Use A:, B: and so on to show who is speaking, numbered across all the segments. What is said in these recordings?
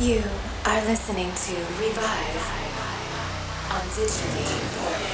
A: You are listening to Revive on Digitally.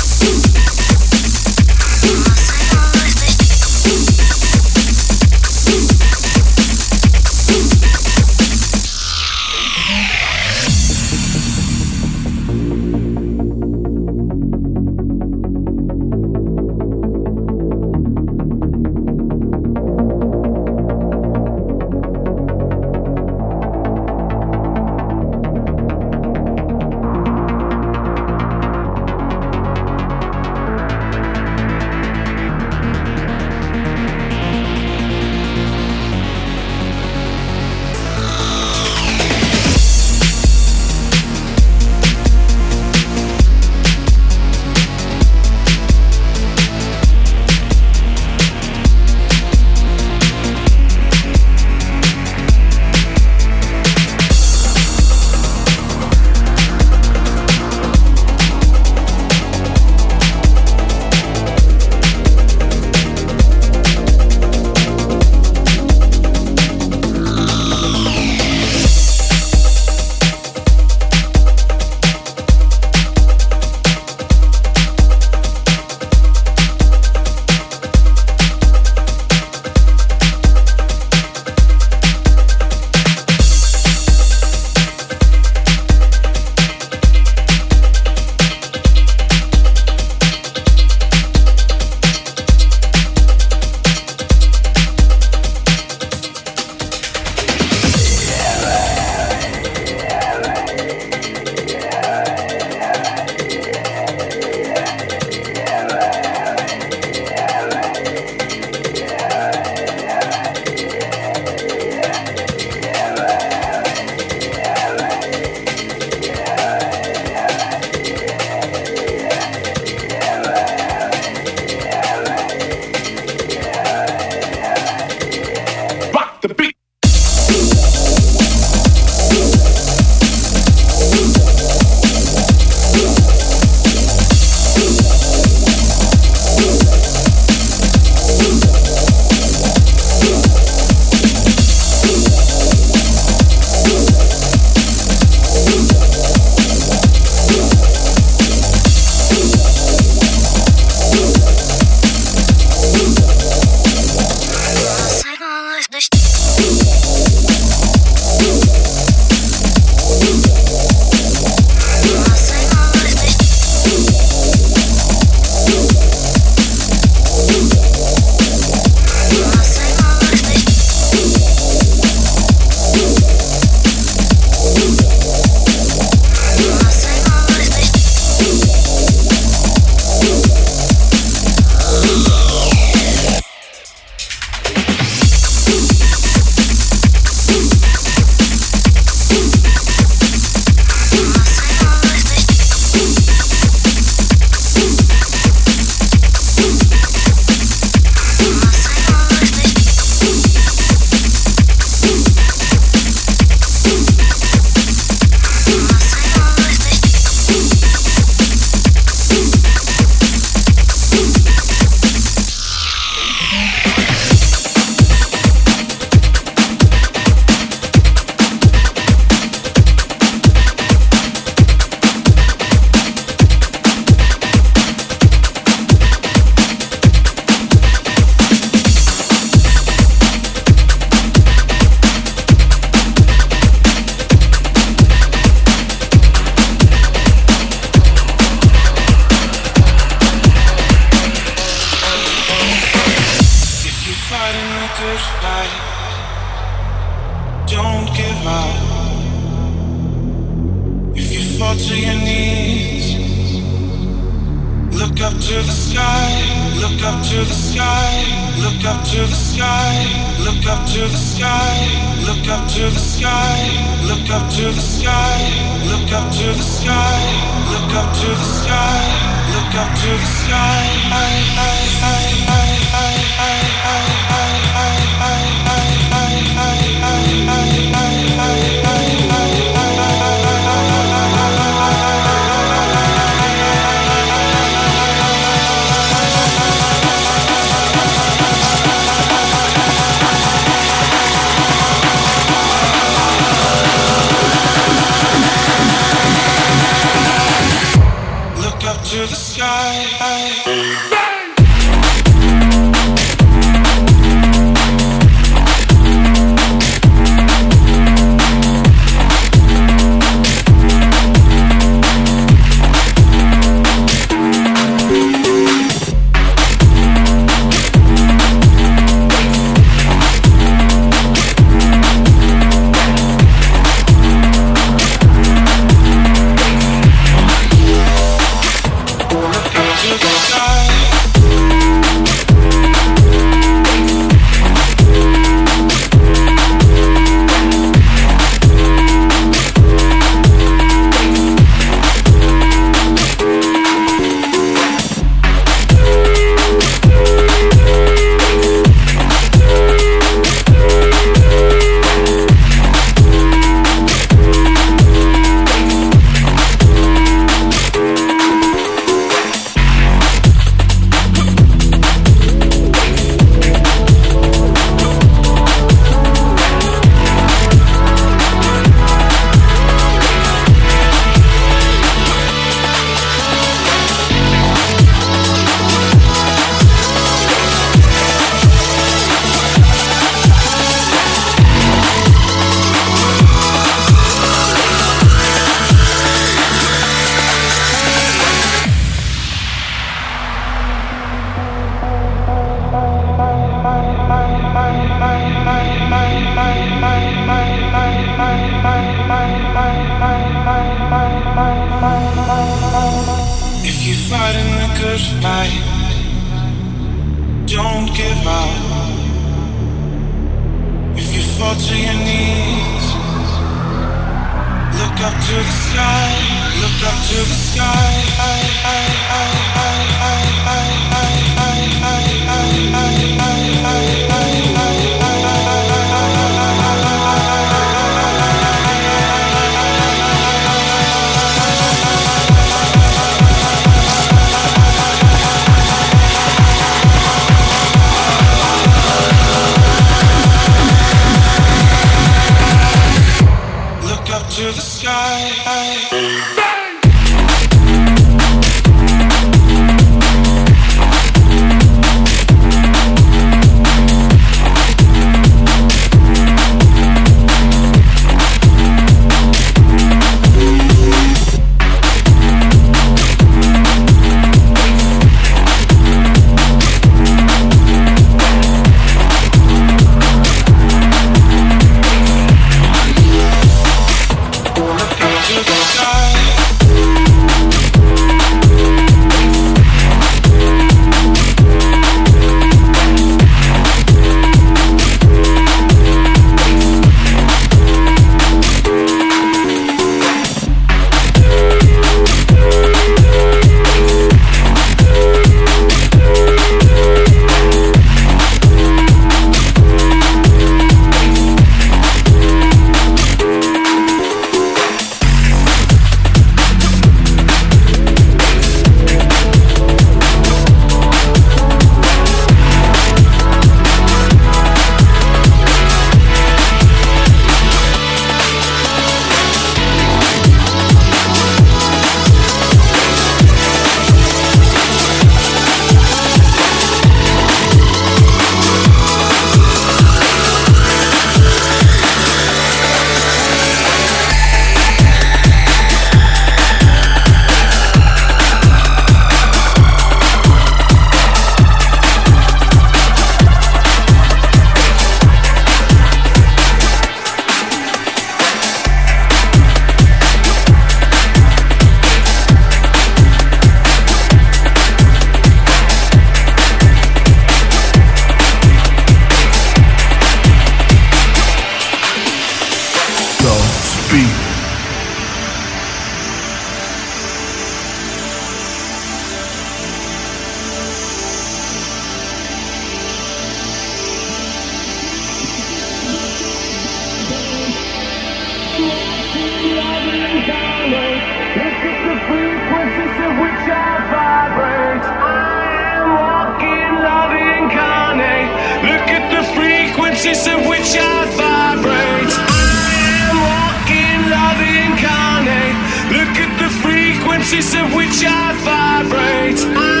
B: conscious of which I vibrate. I am walking love incarnate. Look at the frequencies of which I vibrate. I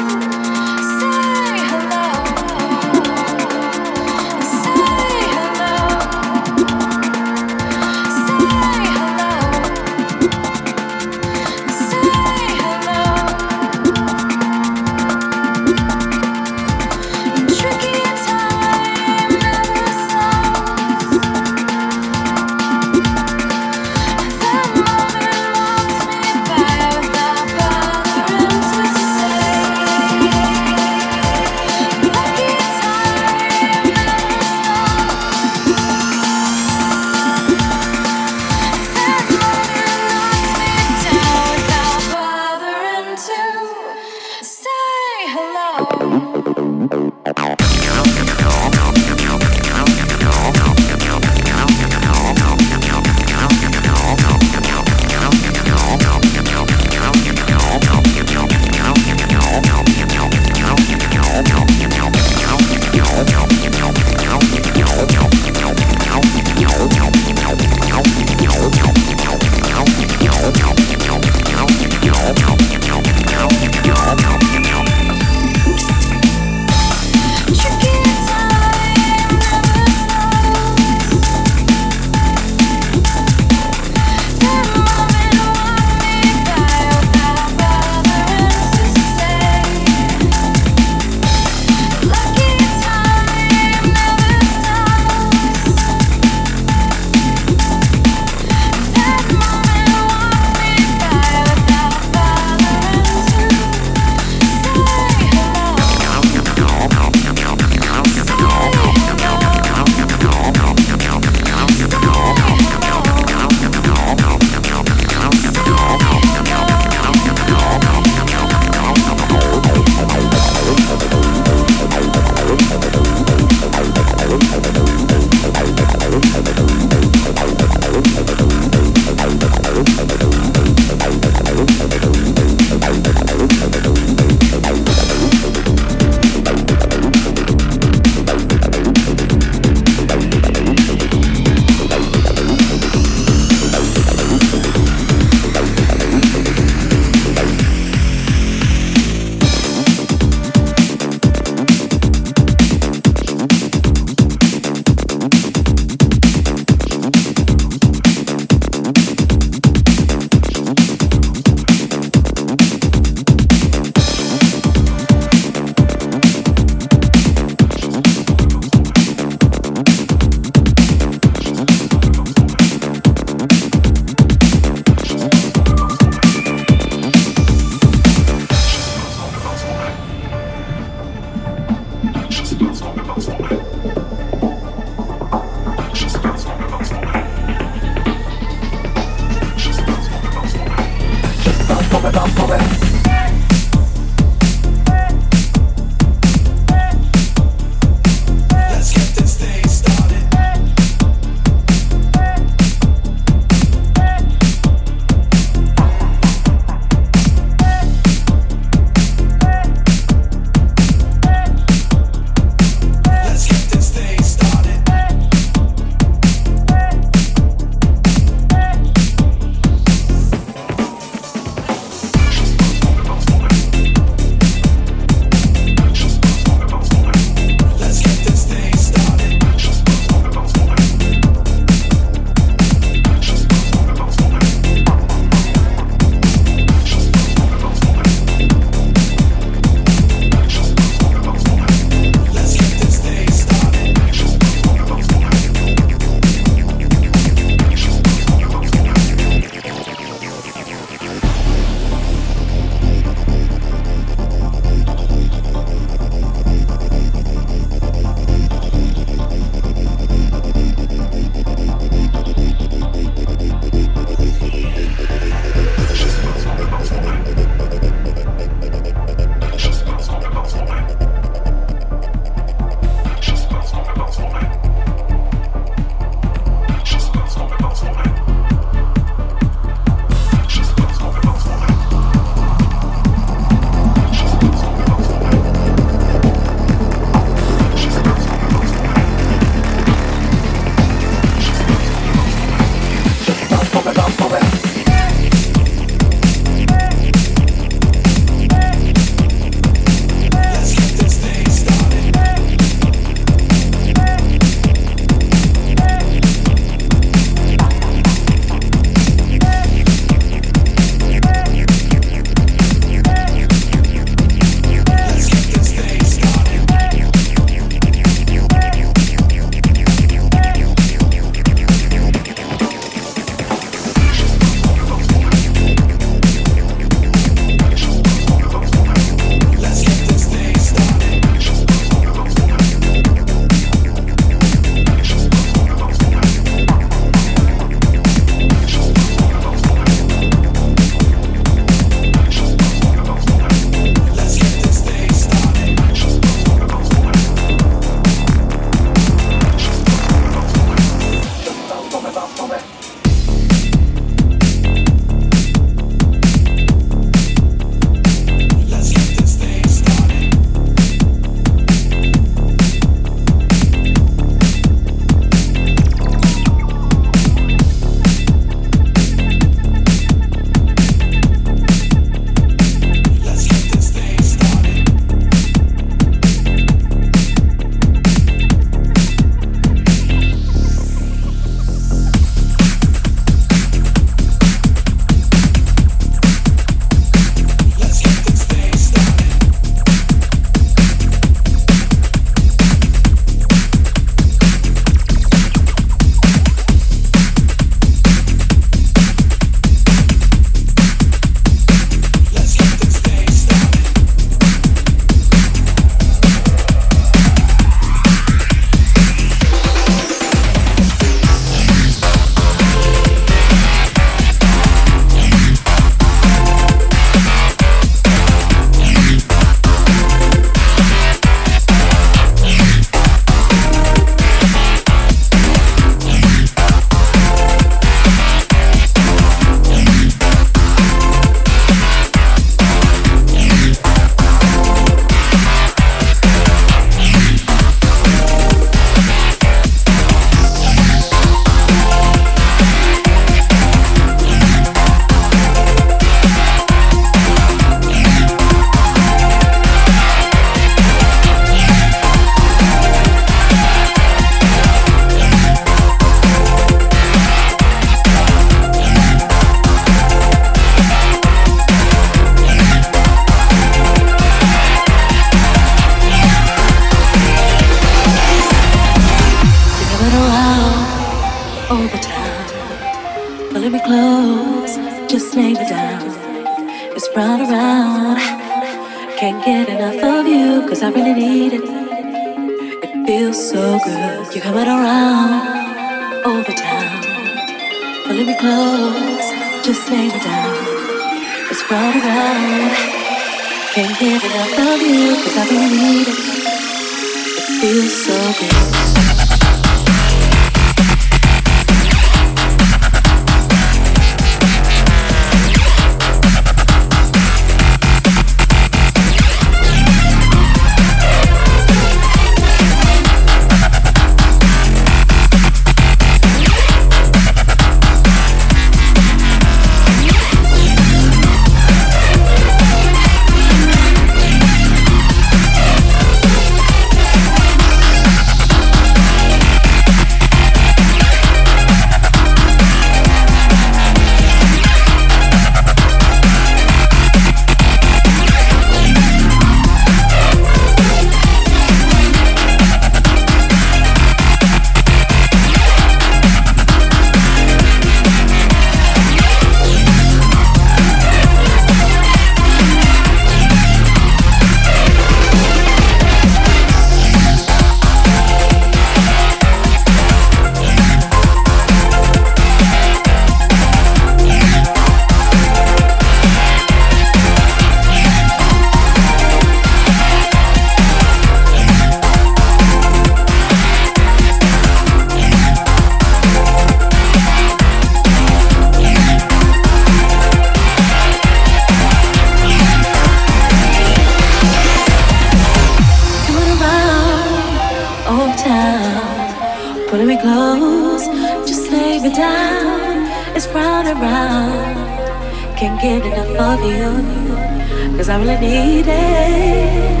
C: get enough of you. Cause I really need it.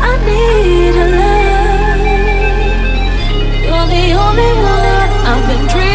C: I need a
D: love. You're the only one I've been dreaming.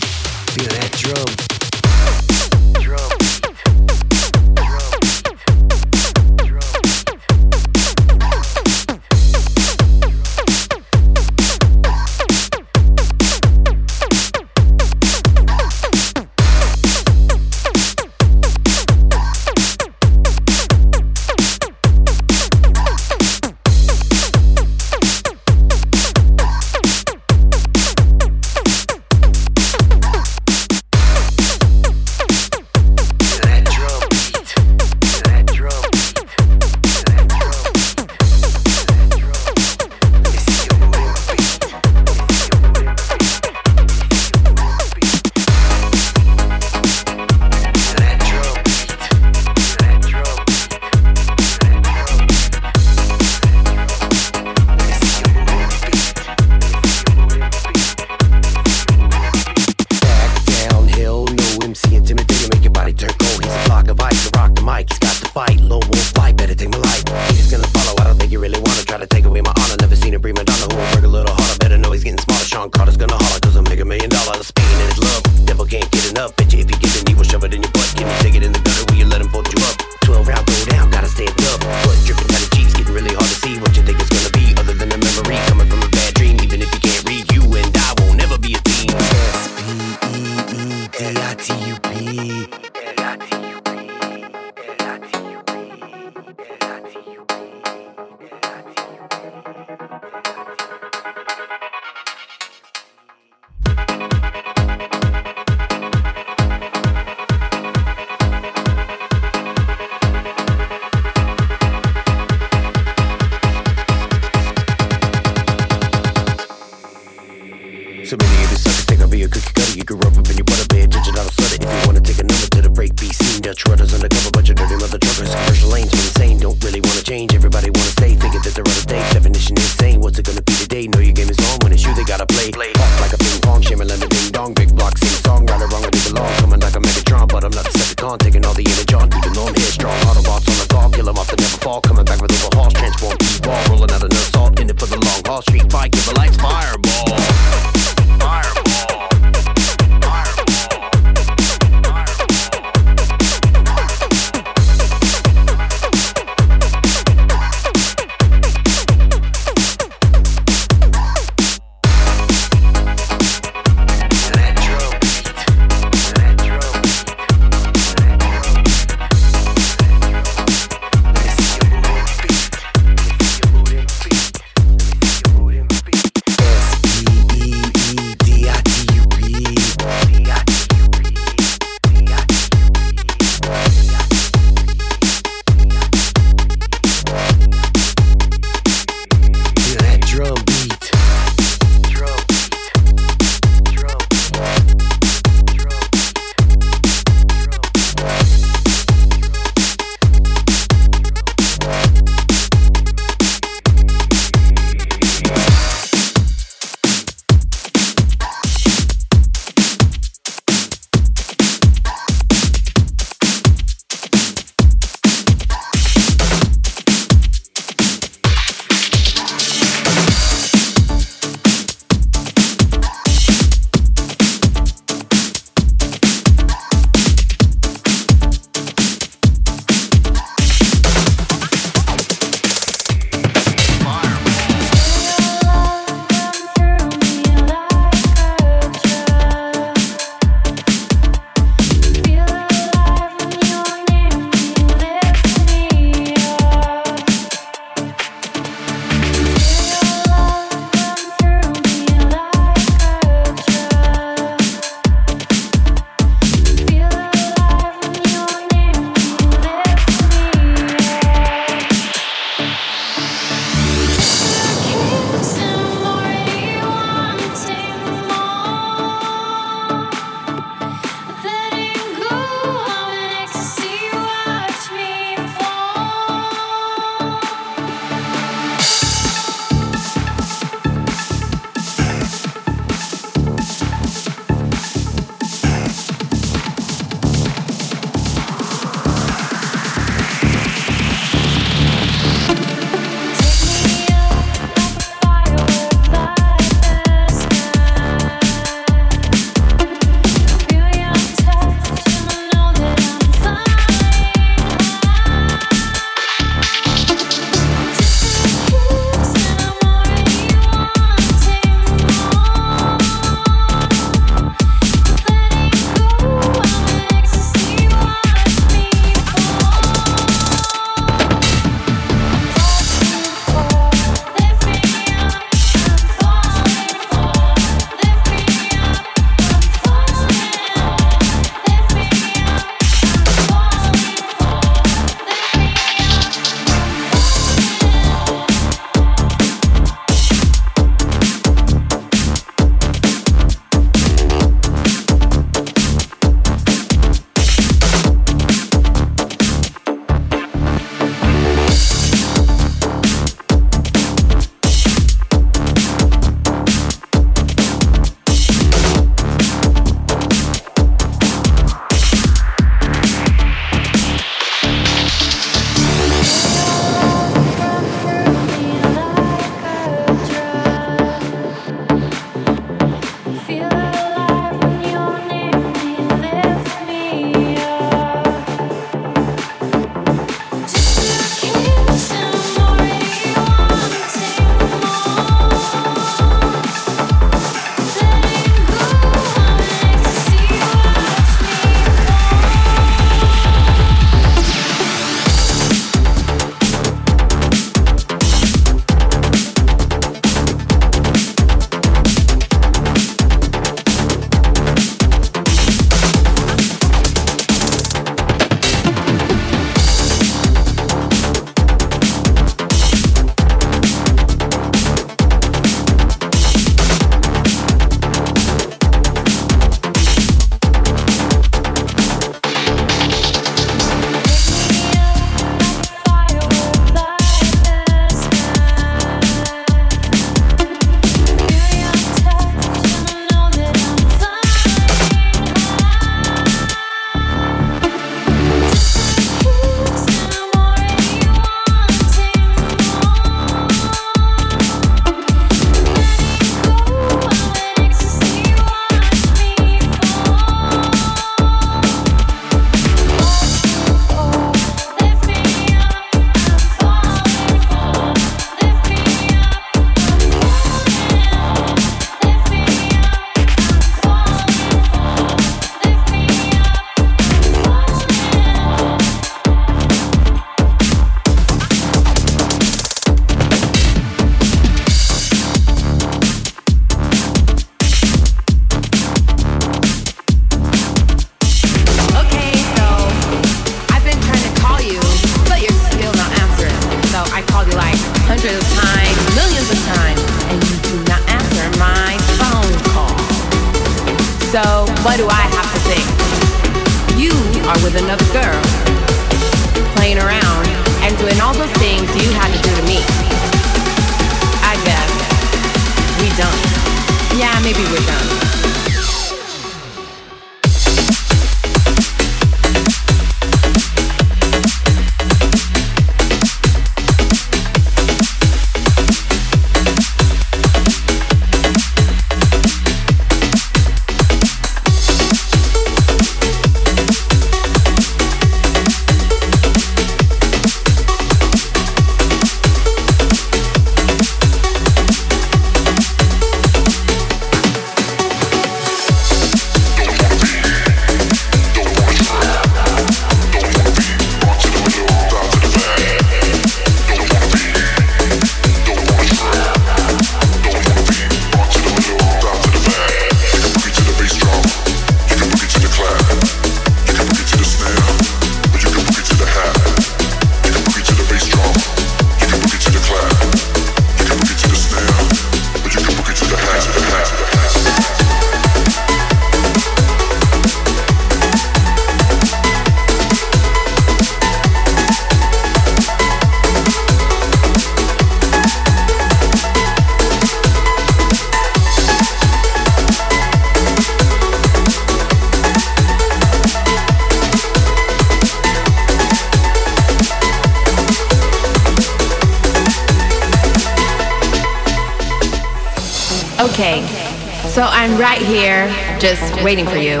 E: Waiting for you.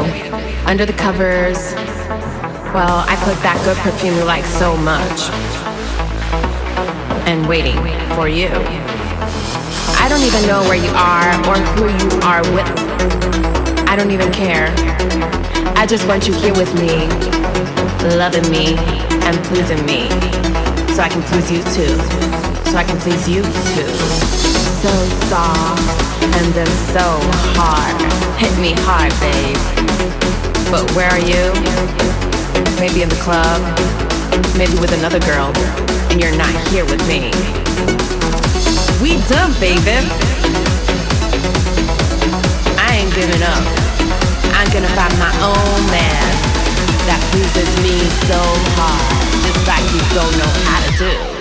E: Under the covers. Well, I put that good perfume you like so much. And waiting for you. I don't even know where you are or who you are with. I don't even care. I just want you here with me, loving me and pleasing me. So I can please you too. So I can please you too. So soft and then so hard. Hit me hard, babe. But where are you? Maybe in the club, maybe with another girl, and you're not here with me. We done, baby. I ain't giving up. I'm gonna find my own man that pleases me so hard, just like you don't know how to do.